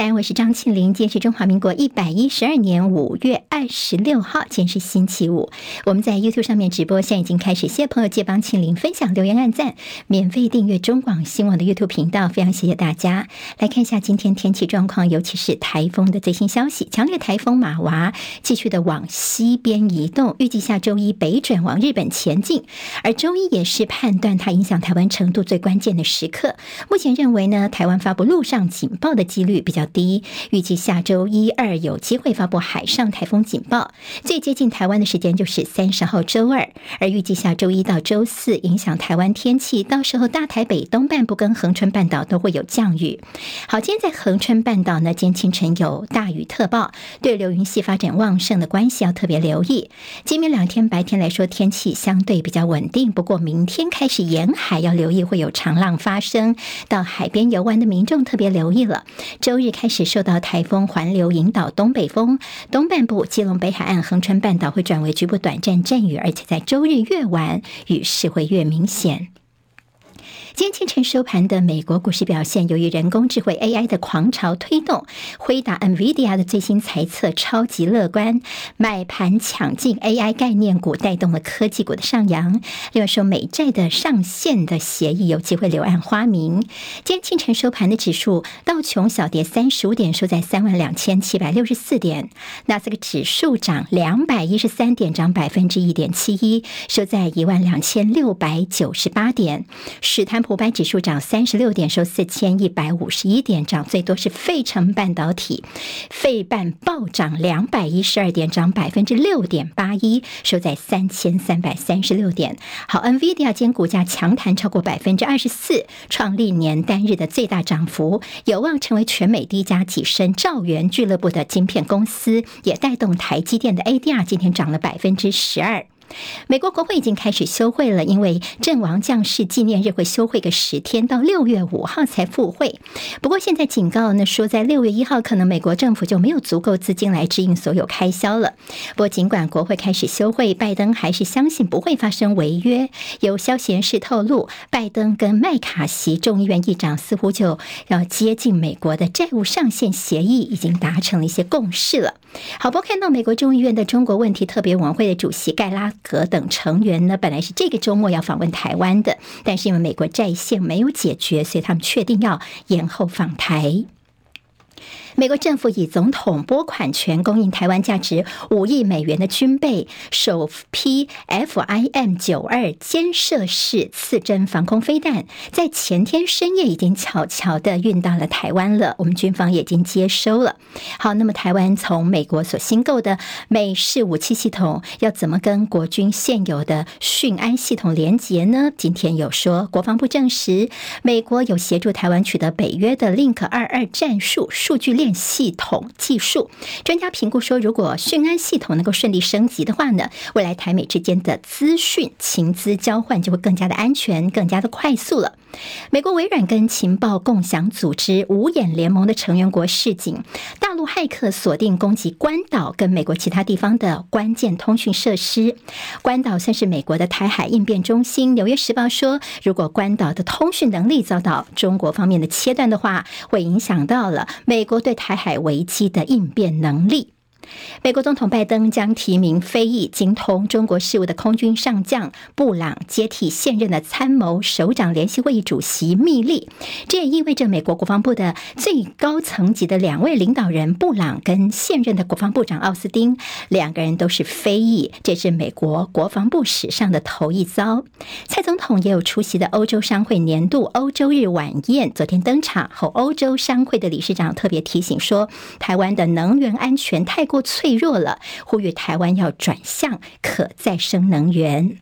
三，我是张庆玲。今天是中华民国一百一十二年五月二十六号，今天是星期五。我们在 YouTube 上面直播，现在已经开始。谢谢朋友借帮庆玲分享、留言、按赞，免费订阅中广新闻网的 YouTube 频道，非常谢谢大家。来看一下今天天气状况，尤其是台风的最新消息。强烈台风马娃继续的往西边移动，预计下周一北转往日本前进，而周一也是判断它影响台湾程度最关键的时刻。目前认为呢，台湾发布陆上警报的几率比较低，预计下周一二有机会发布海上台风警报。最接近台湾的时间就是三十号周二，而预计下周一到周四影响台湾天气，到时候大台北东半部跟恒春半岛都会有降雨。好，今天在恒春半岛呢，今天清晨有大雨特报，对流云系发展旺盛的关系要特别留意。今明两天白天来说，天气相对比较稳定，不过明天开始沿海要留意会有长浪发生，到海边游玩的民众特别留意了。周日开始受到台风环流引导东北风，东半部基隆北海岸、恒春半岛会转为局部短暂阵雨，而且在周日越晚雨势会越明显。今天清晨收盘的美国股市表现，由于人工智慧 AI 的狂潮推动，辉达 NVIDIA 的最新财测超级乐观，买盘抢进 AI 概念股，带动了科技股的上扬。另外说，美债的上限的协议有机会柳暗花明。今天清晨收盘的指数，道琼小跌三十五点，收在三万两千七百六十四点；纳斯达克指数涨两百一十三点，涨百分之一点七一，收在一万两千六百九十八点。史坦普百指数涨三十六点，收四千一百五十一点，涨最多是费城半导体，费半暴涨两百一十二点，涨百分之六点八一，收在三千三百三十六点。好，NVIDIA 今股价强弹超过百分之二十四，创历年单日的最大涨幅，有望成为全美第一家跻身兆元俱乐部的晶片公司，也带动台积电的 ADR 今天涨了百分之十二。美国国会已经开始休会了，因为阵亡将士纪念日会休会个十天，到六月五号才复会。不过现在警告呢，说在六月一号可能美国政府就没有足够资金来支应所有开销了。不过尽管国会开始休会，拜登还是相信不会发生违约。有消息人士透露，拜登跟麦卡锡众议院议长似乎就要接近美国的债务上限协议，已经达成了一些共识了。好，不过看到美国众议院的中国问题特别委员会的主席盖拉格等成员呢，本来是这个周末要访问台湾的，但是因为美国在线没有解决，所以他们确定要延后访台。美国政府以总统拨款权供应台湾价值五亿美元的军备，首批 FIM 九二肩射式刺针防空飞弹，在前天深夜已经悄悄地运到了台湾了。我们军方也已经接收了。好，那么台湾从美国所新购的美式武器系统，要怎么跟国军现有的讯安系统连接呢？今天有说，国防部证实，美国有协助台湾取得北约的 Link 二二战术数据链。系统技术专家评估说，如果讯安系统能够顺利升级的话呢，未来台美之间的资讯情资交换就会更加的安全，更加的快速了。美国微软跟情报共享组织五眼联盟的成员国示警，陆骇客锁定攻击关岛跟美国其他地方的关键通讯设施。关岛算是美国的台海应变中心。纽约时报说，如果关岛的通讯能力遭到中国方面的切断的话，会影响到了美国对台海危机的应变能力。美国总统拜登将提名非裔精通中国事务的空军上将布朗接替现任的参谋首长联席会议主席密利，这也意味着美国国防部的最高层级的两位领导人布朗跟现任的国防部长奥斯汀两个人都是非裔，这是美国国防部史上的头一遭。蔡总统也有出席的欧洲商会年度欧洲日晚宴，昨天登场后，欧洲商会的理事长特别提醒说，台湾的能源安全太过脆弱了，呼吁台湾要转向可再生能源。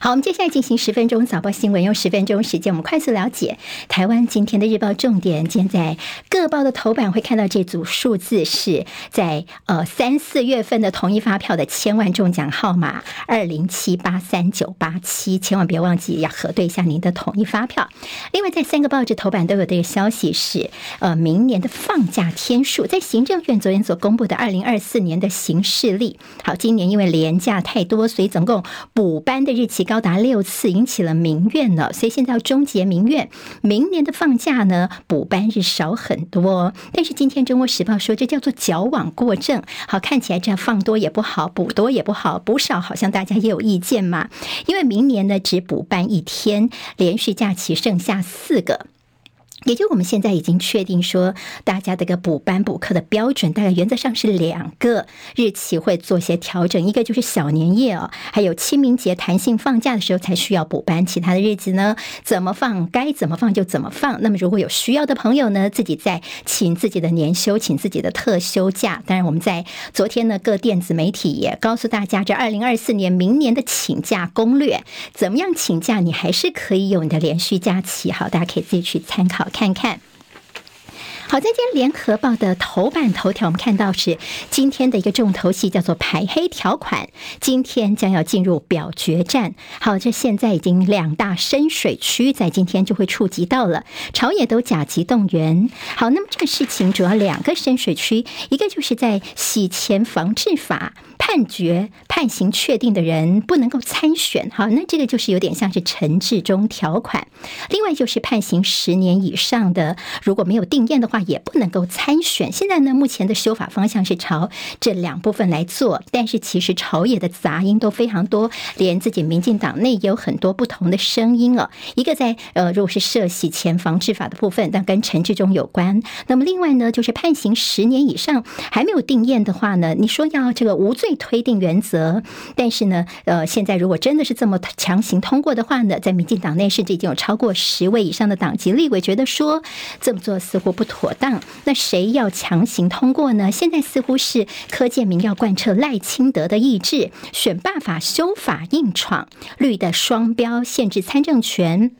好，我们接下来进行十分钟早报新闻，用十分钟时间，我们快速了解台湾今天的日报重点。现在各报的头版会看到这组数字，是在呃三四月份的统一发票的千万中奖号码二零七八三九八七，千万别忘记要核对一下您的统一发票。另外，在三个报纸头版都有这个消息是，呃，明年的放假天数，在行政院昨天所公布的二零二四年的行事历。好，今年因为连假太多，所以总共补班的日期高达六次，引起了民怨了。所以现在要终结民怨，明年的放假呢，补班日少很多。但是今天《中国时报》说，这叫做矫枉过正。好，看起来这样放多也不好，补多也不好，补少好像大家也有意见嘛。因为明年呢，只补班一天，连续假期剩下四个。也就我们现在已经确定说，大家这个补班补课的标准，大概原则上是两个日期会做些调整，一个就是小年夜哦，还有清明节弹性放假的时候才需要补班，其他的日子呢，怎么放该怎么放就怎么放。那么如果有需要的朋友呢，自己再请自己的年休，请自己的特休假。当然，我们在昨天呢，各电子媒体也告诉大家，这二零二四年明年的请假攻略，怎么样请假，你还是可以有你的连续假期。好，大家可以自己去参考。看看，好，在今天联合报的头版头条，我们看到是今天的一个重头戏，叫做排黑条款，今天将要进入表决战。好，这现在已经两大深水区，在今天就会触及到了，朝野都甲级动员。好，那么这个事情主要两个深水区，一个就是在洗钱防治法。判决判刑确定的人不能够参选，好，那这个就是有点像是陈志忠条款。另外就是判刑十年以上的，如果没有定验的话，也不能够参选。现在呢，目前的修法方向是朝这两部分来做，但是其实朝野的杂音都非常多，连自己民进党内也有很多不同的声音啊。一个在呃，如果是涉洗钱防治法的部分，但跟陈志忠有关。那么另外呢，就是判刑十年以上还没有定验的话呢，你说要这个无罪。推定原则，但是呢，呃，现在如果真的是这么强行通过的话呢，在民进党内甚至已经有超过十位以上的党籍立委觉得说这么做似乎不妥妥当。那谁要强行通过呢？现在似乎是柯建铭要贯彻赖清德的意志，选办法修法硬闯，绿的双标限制参政权。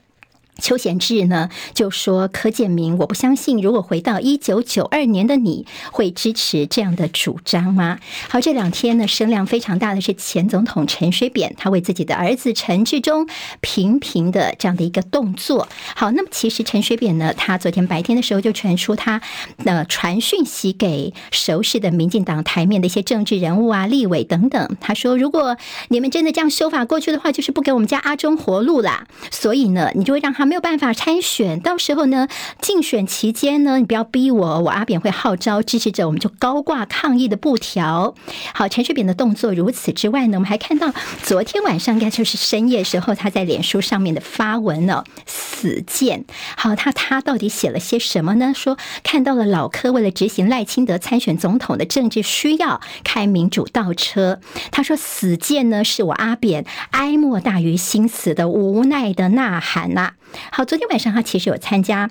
邱贤智呢就说：“柯建铭，我不相信，如果回到一九九二年的你会支持这样的主张吗？”好，这两天呢声量非常大的是前总统陈水扁，他为自己的儿子陈志忠频频的这样的一个动作。好，那么其实陈水扁呢，他昨天白天的时候就传出他呃传讯息给熟识的民进党台面的一些政治人物啊、立委等等，他说：“如果你们真的这样修法过去的话，就是不给我们家阿忠活路啦。所以呢，你就会让他。”没有办法参选，到时候呢，竞选期间呢，你不要逼我，我阿扁会号召支持者，我们就高挂抗议的布条。好，陈水扁的动作如此之外呢，我们还看到昨天晚上应该就是深夜时候，他在脸书上面的发文呢、死谏。好，他他到底写了些什么呢？说看到了老柯为了执行赖清德参选总统的政治需要，开民主倒车。他说死谏呢，是我阿扁哀莫大于心死的无奈的呐喊呐、好，昨天晚上他其实有参加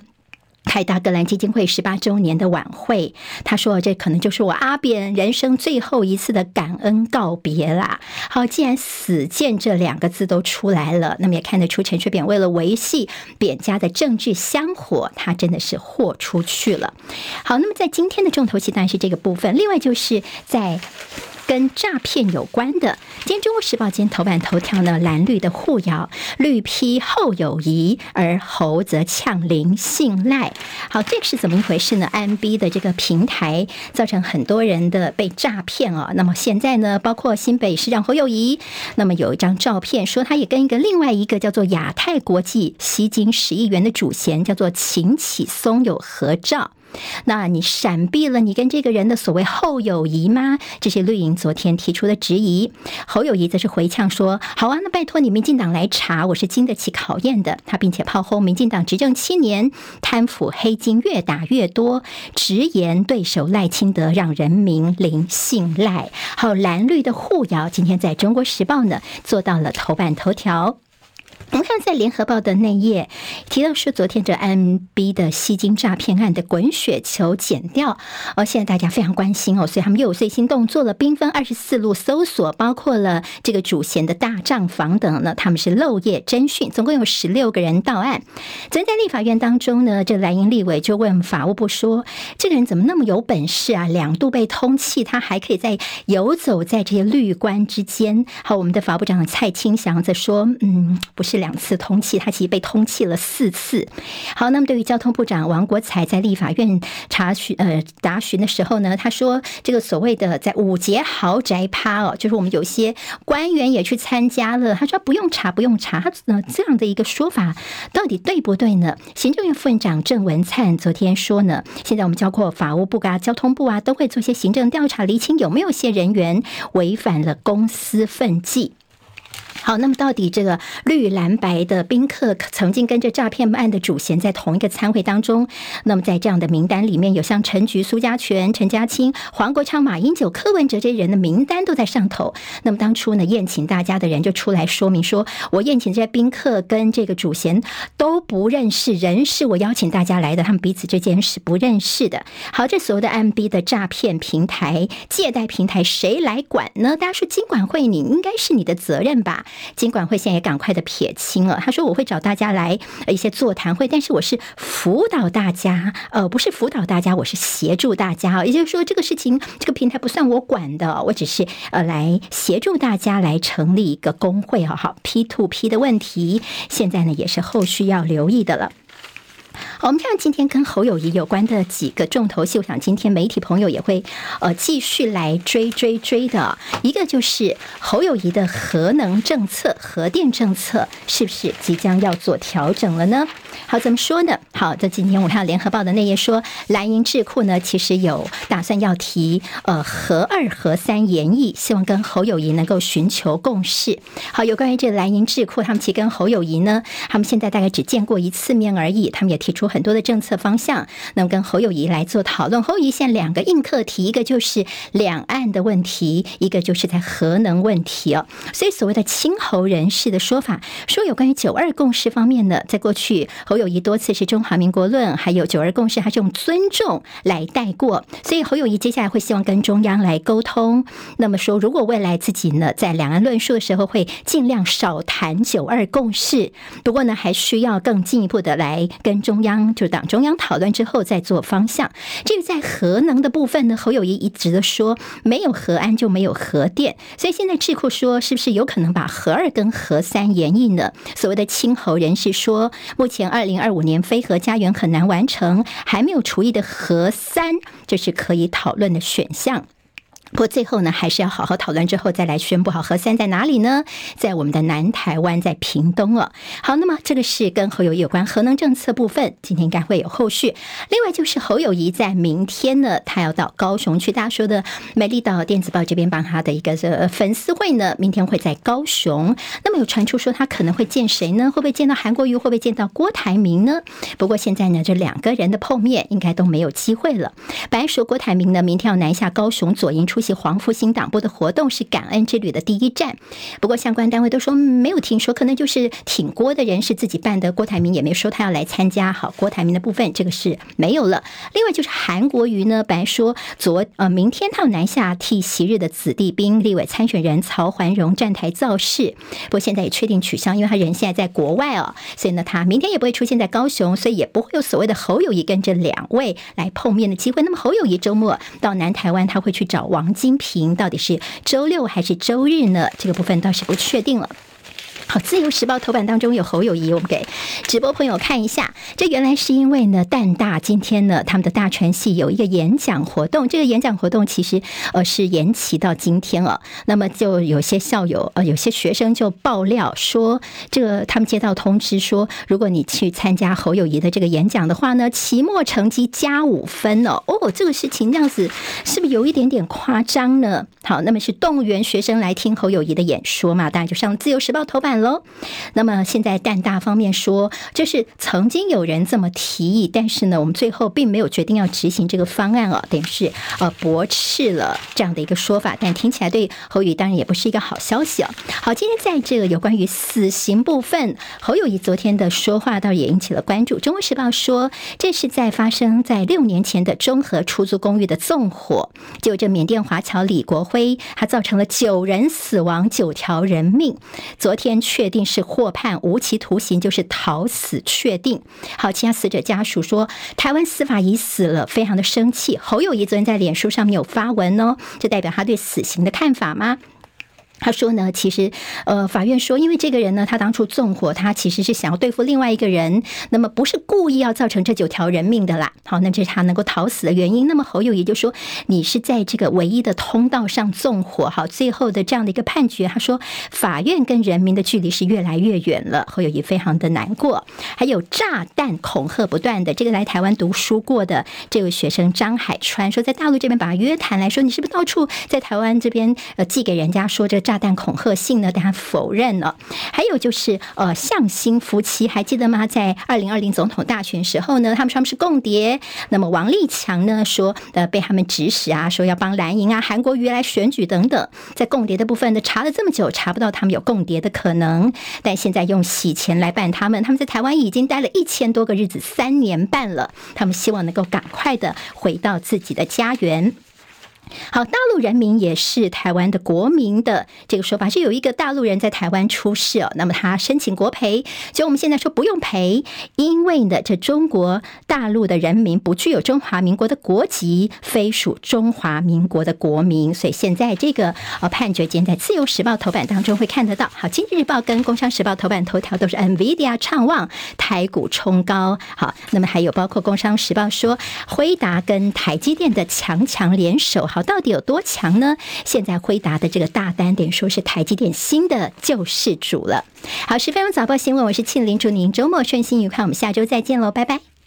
泰达格兰基金会十八周年的晚会。他说：“这可能就是我阿扁人生最后一次的感恩告别啦。”好，既然“死谏”这两个字都出来了，那么也看得出陈水扁为了维系扁家的政治香火，他真的是豁出去了。好，那么在今天的重头戏当然是这个部分，另外就是在。跟诈骗有关的，今天《中国时报》今天头版头条呢，蓝绿的互咬，绿批侯友谊，而侯则呛林信赖。好，这个是怎么一回事呢？M B 的这个平台造成很多人的被诈骗哦。那么现在呢，包括新北市长侯友谊，那么有一张照片，说他也跟一个另外一个叫做亚太国际吸金十亿元的主嫌叫做秦启松有合照。那你闪避了你跟这个人的所谓侯友谊吗？这是绿营昨天提出的质疑。侯友谊则是回呛说：“好啊，那拜托你民进党来查，我是经得起考验的。”他并且炮轰民进党执政七年，贪腐黑金越打越多，直言对手赖清德让人民零信赖。好，蓝绿的互咬，今天在中国时报呢做到了头版头条。我们看在联合报的内页提到说，昨天这 M B 的吸金诈骗案的滚雪球剪掉，哦，现在大家非常关心哦，所以他们又有最新动作了。兵分二十四路搜索，包括了这个主嫌的大账房等呢，他们是漏夜侦讯，总共有十六个人到案。昨天在立法院当中呢，这蓝营立委就问法务部说：“这个人怎么那么有本事啊？两度被通缉，他还可以在游走在这些绿官之间？”好，我们的法部长蔡清祥则说：“嗯，不是。”两次通气，他其实被通气了四次。好，那么对于交通部长王国材在立法院查询呃答询的时候呢，他说这个所谓的在五节豪宅趴哦，就是我们有些官员也去参加了，他说不用查不用查，他呃这样的一个说法到底对不对呢？行政院副院长郑文灿昨天说呢，现在我们包括法务部啊、交通部啊，都会做些行政调查，厘清有没有些人员违反了公私分际。好，那么到底这个绿蓝白的宾客曾经跟着诈骗案的主嫌在同一个餐会当中，那么在这样的名单里面有像陈菊、苏家全、陈家清、黄国昌、马英九、柯文哲这些人的名单都在上头。那么当初呢，宴请大家的人就出来说明说，我宴请这些宾客跟这个主嫌都不认识，人是我邀请大家来的，他们彼此之间是不认识的。好，这所有的 M B 的诈骗平台、借贷平台，谁来管呢？大家说金管会，你应该是你的责任吧？金管会现在也赶快的撇清了，他说我会找大家来一些座谈会，但是我是辅导大家，呃，不是辅导大家，我是协助大家，也就是说这个事情这个平台不算我管的，我只是呃来协助大家来成立一个工会，好好 P to P 的问题，现在呢也是后续要留意的了。好，我们看今天跟侯友谊有关的几个重头戏，我想今天媒体朋友也会呃继续来追追追的。一个就是侯友谊的核能政策、核电政策是不是即将要做调整了呢？好，怎么说呢？好，在今天我看联合报的那页说，蓝营智库呢其实有打算要提呃核二、核三研议，希望跟侯友谊能够寻求共识。好，有关于这个蓝营智库，他们其实跟侯友谊呢，他们现在大概只见过一次面而已，他们也。提出很多的政策方向，那么跟侯友宜来做讨论。侯友宜现在两个硬课题，一个就是两岸的问题，一个就是在核能问题哦。所以所谓的亲侯人士的说法，说有关于九二共识方面呢，在过去侯友宜多次是中华民国论，还有九二共识，还是用尊重来带过。所以侯友宜接下来会希望跟中央来沟通。那么说，如果未来自己呢在两岸论述的时候，会尽量少谈九二共识。不过呢，还需要更进一步的来跟中。央央就党中央讨论之后再做方向。这个在核能的部分呢，侯友谊一直的说没有核安就没有核电，所以现在智库说是不是有可能把核二跟核三延役呢？所谓的亲侯人士说，目前二零二五年非核家园很难完成，还没有除役的核三，这是可以讨论的选项。不过最后呢，还是要好好讨论之后再来宣布。好，核三在哪里呢？在我们的南台湾，在屏东哦。好，那么这个是跟侯友宜有关核能政策部分，今天应该会有后续。另外就是侯友谊在明天呢，他要到高雄去。大家说的美丽岛电子报这边帮他的一个这粉丝会呢，明天会在高雄。那么有传出说他可能会见谁呢？会不会见到韩国瑜？会不会见到郭台铭呢？不过现在呢，这两个人的碰面应该都没有机会了。白说郭台铭呢，明天要南下高雄左营出。出席黄复兴党部的活动是感恩之旅的第一站，不过相关单位都说没有听说，可能就是挺郭的人是自己办的，郭台铭也没说他要来参加。好，郭台铭的部分这个是没有了。另外就是韩国瑜呢，本来说昨呃明天他要南下替昔日的子弟兵立委参选人曹环荣站台造势，不过现在也确定取消，因为他人现在在国外哦，所以呢他明天也不会出现在高雄，所以也不会有所谓的侯友谊跟这两位来碰面的机会。那么侯友谊周末到南台湾，他会去找王。金平到底是周六还是周日呢？这个部分倒是不确定了。好，《自由时报》头版当中有侯友谊，我们给直播朋友看一下。这原来是因为呢，淡大今天呢，他们的大传系有一个演讲活动，这个演讲活动其实呃是延期到今天了。那么就有些校友呃，有些学生就爆料说，这个他们接到通知说，如果你去参加侯友谊的这个演讲的话呢，期末成绩加五分哦。哦，这个事情这样子是不是有一点点夸张呢？好，那么是动员学生来听侯友谊的演说嘛？当然就上《自由时报》头版。喽，那么现在蛋大方面说，这是曾经有人这么提议，但是呢，我们最后并没有决定要执行这个方案哦，等于是呃驳斥了这样的一个说法，但听起来对侯宇当然也不是一个好消息哦。好，今天在这个有关于死刑部分，侯友谊昨天的说话倒也引起了关注。中国时报说，这是在发生在六年前的中和出租公寓的纵火，就这缅甸华侨李国辉，他造成了九人死亡，九条人命。昨天。确定是获判无期徒刑，就是逃死确定。好，其他死者家属说，台湾司法已死了，非常的生气。侯友谊昨天在脸书上面有发文哦，这代表他对死刑的看法吗？他说呢，其实，呃，法院说，因为这个人呢，他当初纵火，他其实是想要对付另外一个人，那么不是故意要造成这九条人命的啦。好，那这是他能够逃死的原因。那么侯友谊就说，你是在这个唯一的通道上纵火，好，最后的这样的一个判决，他说法院跟人民的距离是越来越远了。侯友谊非常的难过，还有炸弹恐吓不断的，这个来台湾读书过的这位学生张海川说，在大陆这边把他约谈来说，你是不是到处在台湾这边呃寄给人家说这。炸弹恐吓信呢？但他否认了。还有就是，呃，向心夫妻还记得吗？在二零二零总统大选时候呢，他们说他们是共谍。那么王立强呢说，呃，被他们指使啊，说要帮蓝营啊、韩国瑜来选举等等。在共谍的部分呢，查了这么久，查不到他们有共谍的可能。但现在用洗钱来办他们，他们在台湾已经待了一千多个日子，三年半了。他们希望能够赶快的回到自己的家园。好，大陆人民也是台湾的国民的这个说法，是有一个大陆人在台湾出事哦，那么他申请国赔，就我们现在说不用赔，因为呢，这中国大陆的人民不具有中华民国的国籍，非属中华民国的国民，所以现在这个呃判决，今天在自由时报头版当中会看得到。好，经济日报跟工商时报头版头条都是 NVIDIA 畅旺台股冲高。好，那么还有包括工商时报说辉达跟台积电的强强联手。到底有多强呢？现在辉达的这个大单，等于说是台积电新的救世主了。好，十分钟早报新闻，我是庆玲，祝您周末顺心愉快，我们下周再见喽，拜拜。